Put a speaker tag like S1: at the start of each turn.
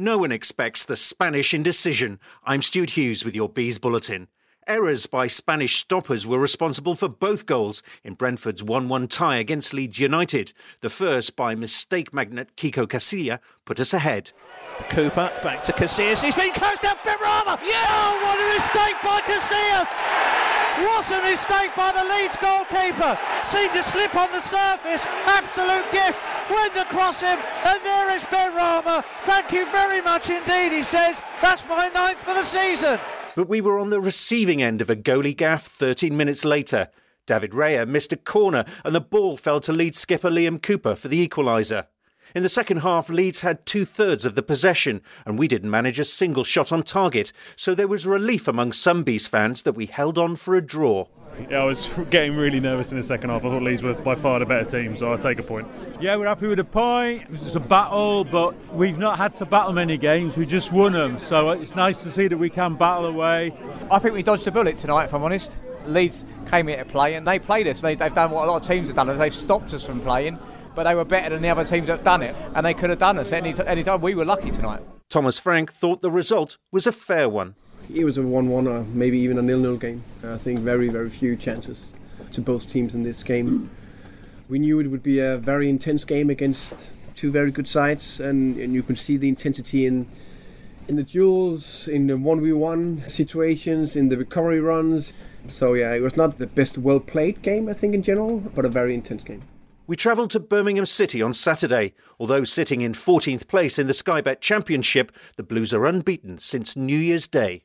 S1: No one expects the Spanish indecision. I'm Stuart Hughes with your Bees Bulletin. Errors by Spanish stoppers were responsible for both goals in Brentford's 1 1 tie against Leeds United. The first by mistake magnet Kiko Casilla put us ahead.
S2: Cooper back to Casillas. He's been close down Benrahma. Yeah! Oh, what a mistake by Casillas! What a mistake by the Leeds goalkeeper. Seemed to slip on the surface. Absolute gift. Went across him, and there is Benrahma. Thank you very much indeed, he says. That's my ninth for the season.
S1: But we were on the receiving end of a goalie gaff 13 minutes later. David Raya missed a corner, and the ball fell to Leeds skipper Liam Cooper for the equaliser. In the second half, Leeds had two thirds of the possession, and we didn't manage a single shot on target, so there was relief among some Bees fans that we held on for a draw.
S3: Yeah, I was getting really nervous in the second half. I thought Leeds were by far the better team, so I'll take a point.
S4: Yeah, we're happy with the point. It was a battle, but we've not had to battle many games. We just won them, so it's nice to see that we can battle away.
S5: I think we dodged a bullet tonight, if I'm honest. Leeds came here to play, and they played us. They, have done what a lot of teams have done, they've stopped us from playing but they were better than the other teams that have done it, and they could have done us any, any time. We were lucky tonight.
S1: Thomas Frank thought the result was a fair one.
S6: It was a 1 1 or maybe even a nil nil game. I think very, very few chances to both teams in this game. We knew it would be a very intense game against two very good sides, and, and you could see the intensity in in the duels, in the 1v1 situations, in the recovery runs. So, yeah, it was not the best well played game, I think, in general, but a very intense game.
S1: We travelled to Birmingham City on Saturday. Although sitting in 14th place in the Sky Bet Championship, the Blues are unbeaten since New Year's Day.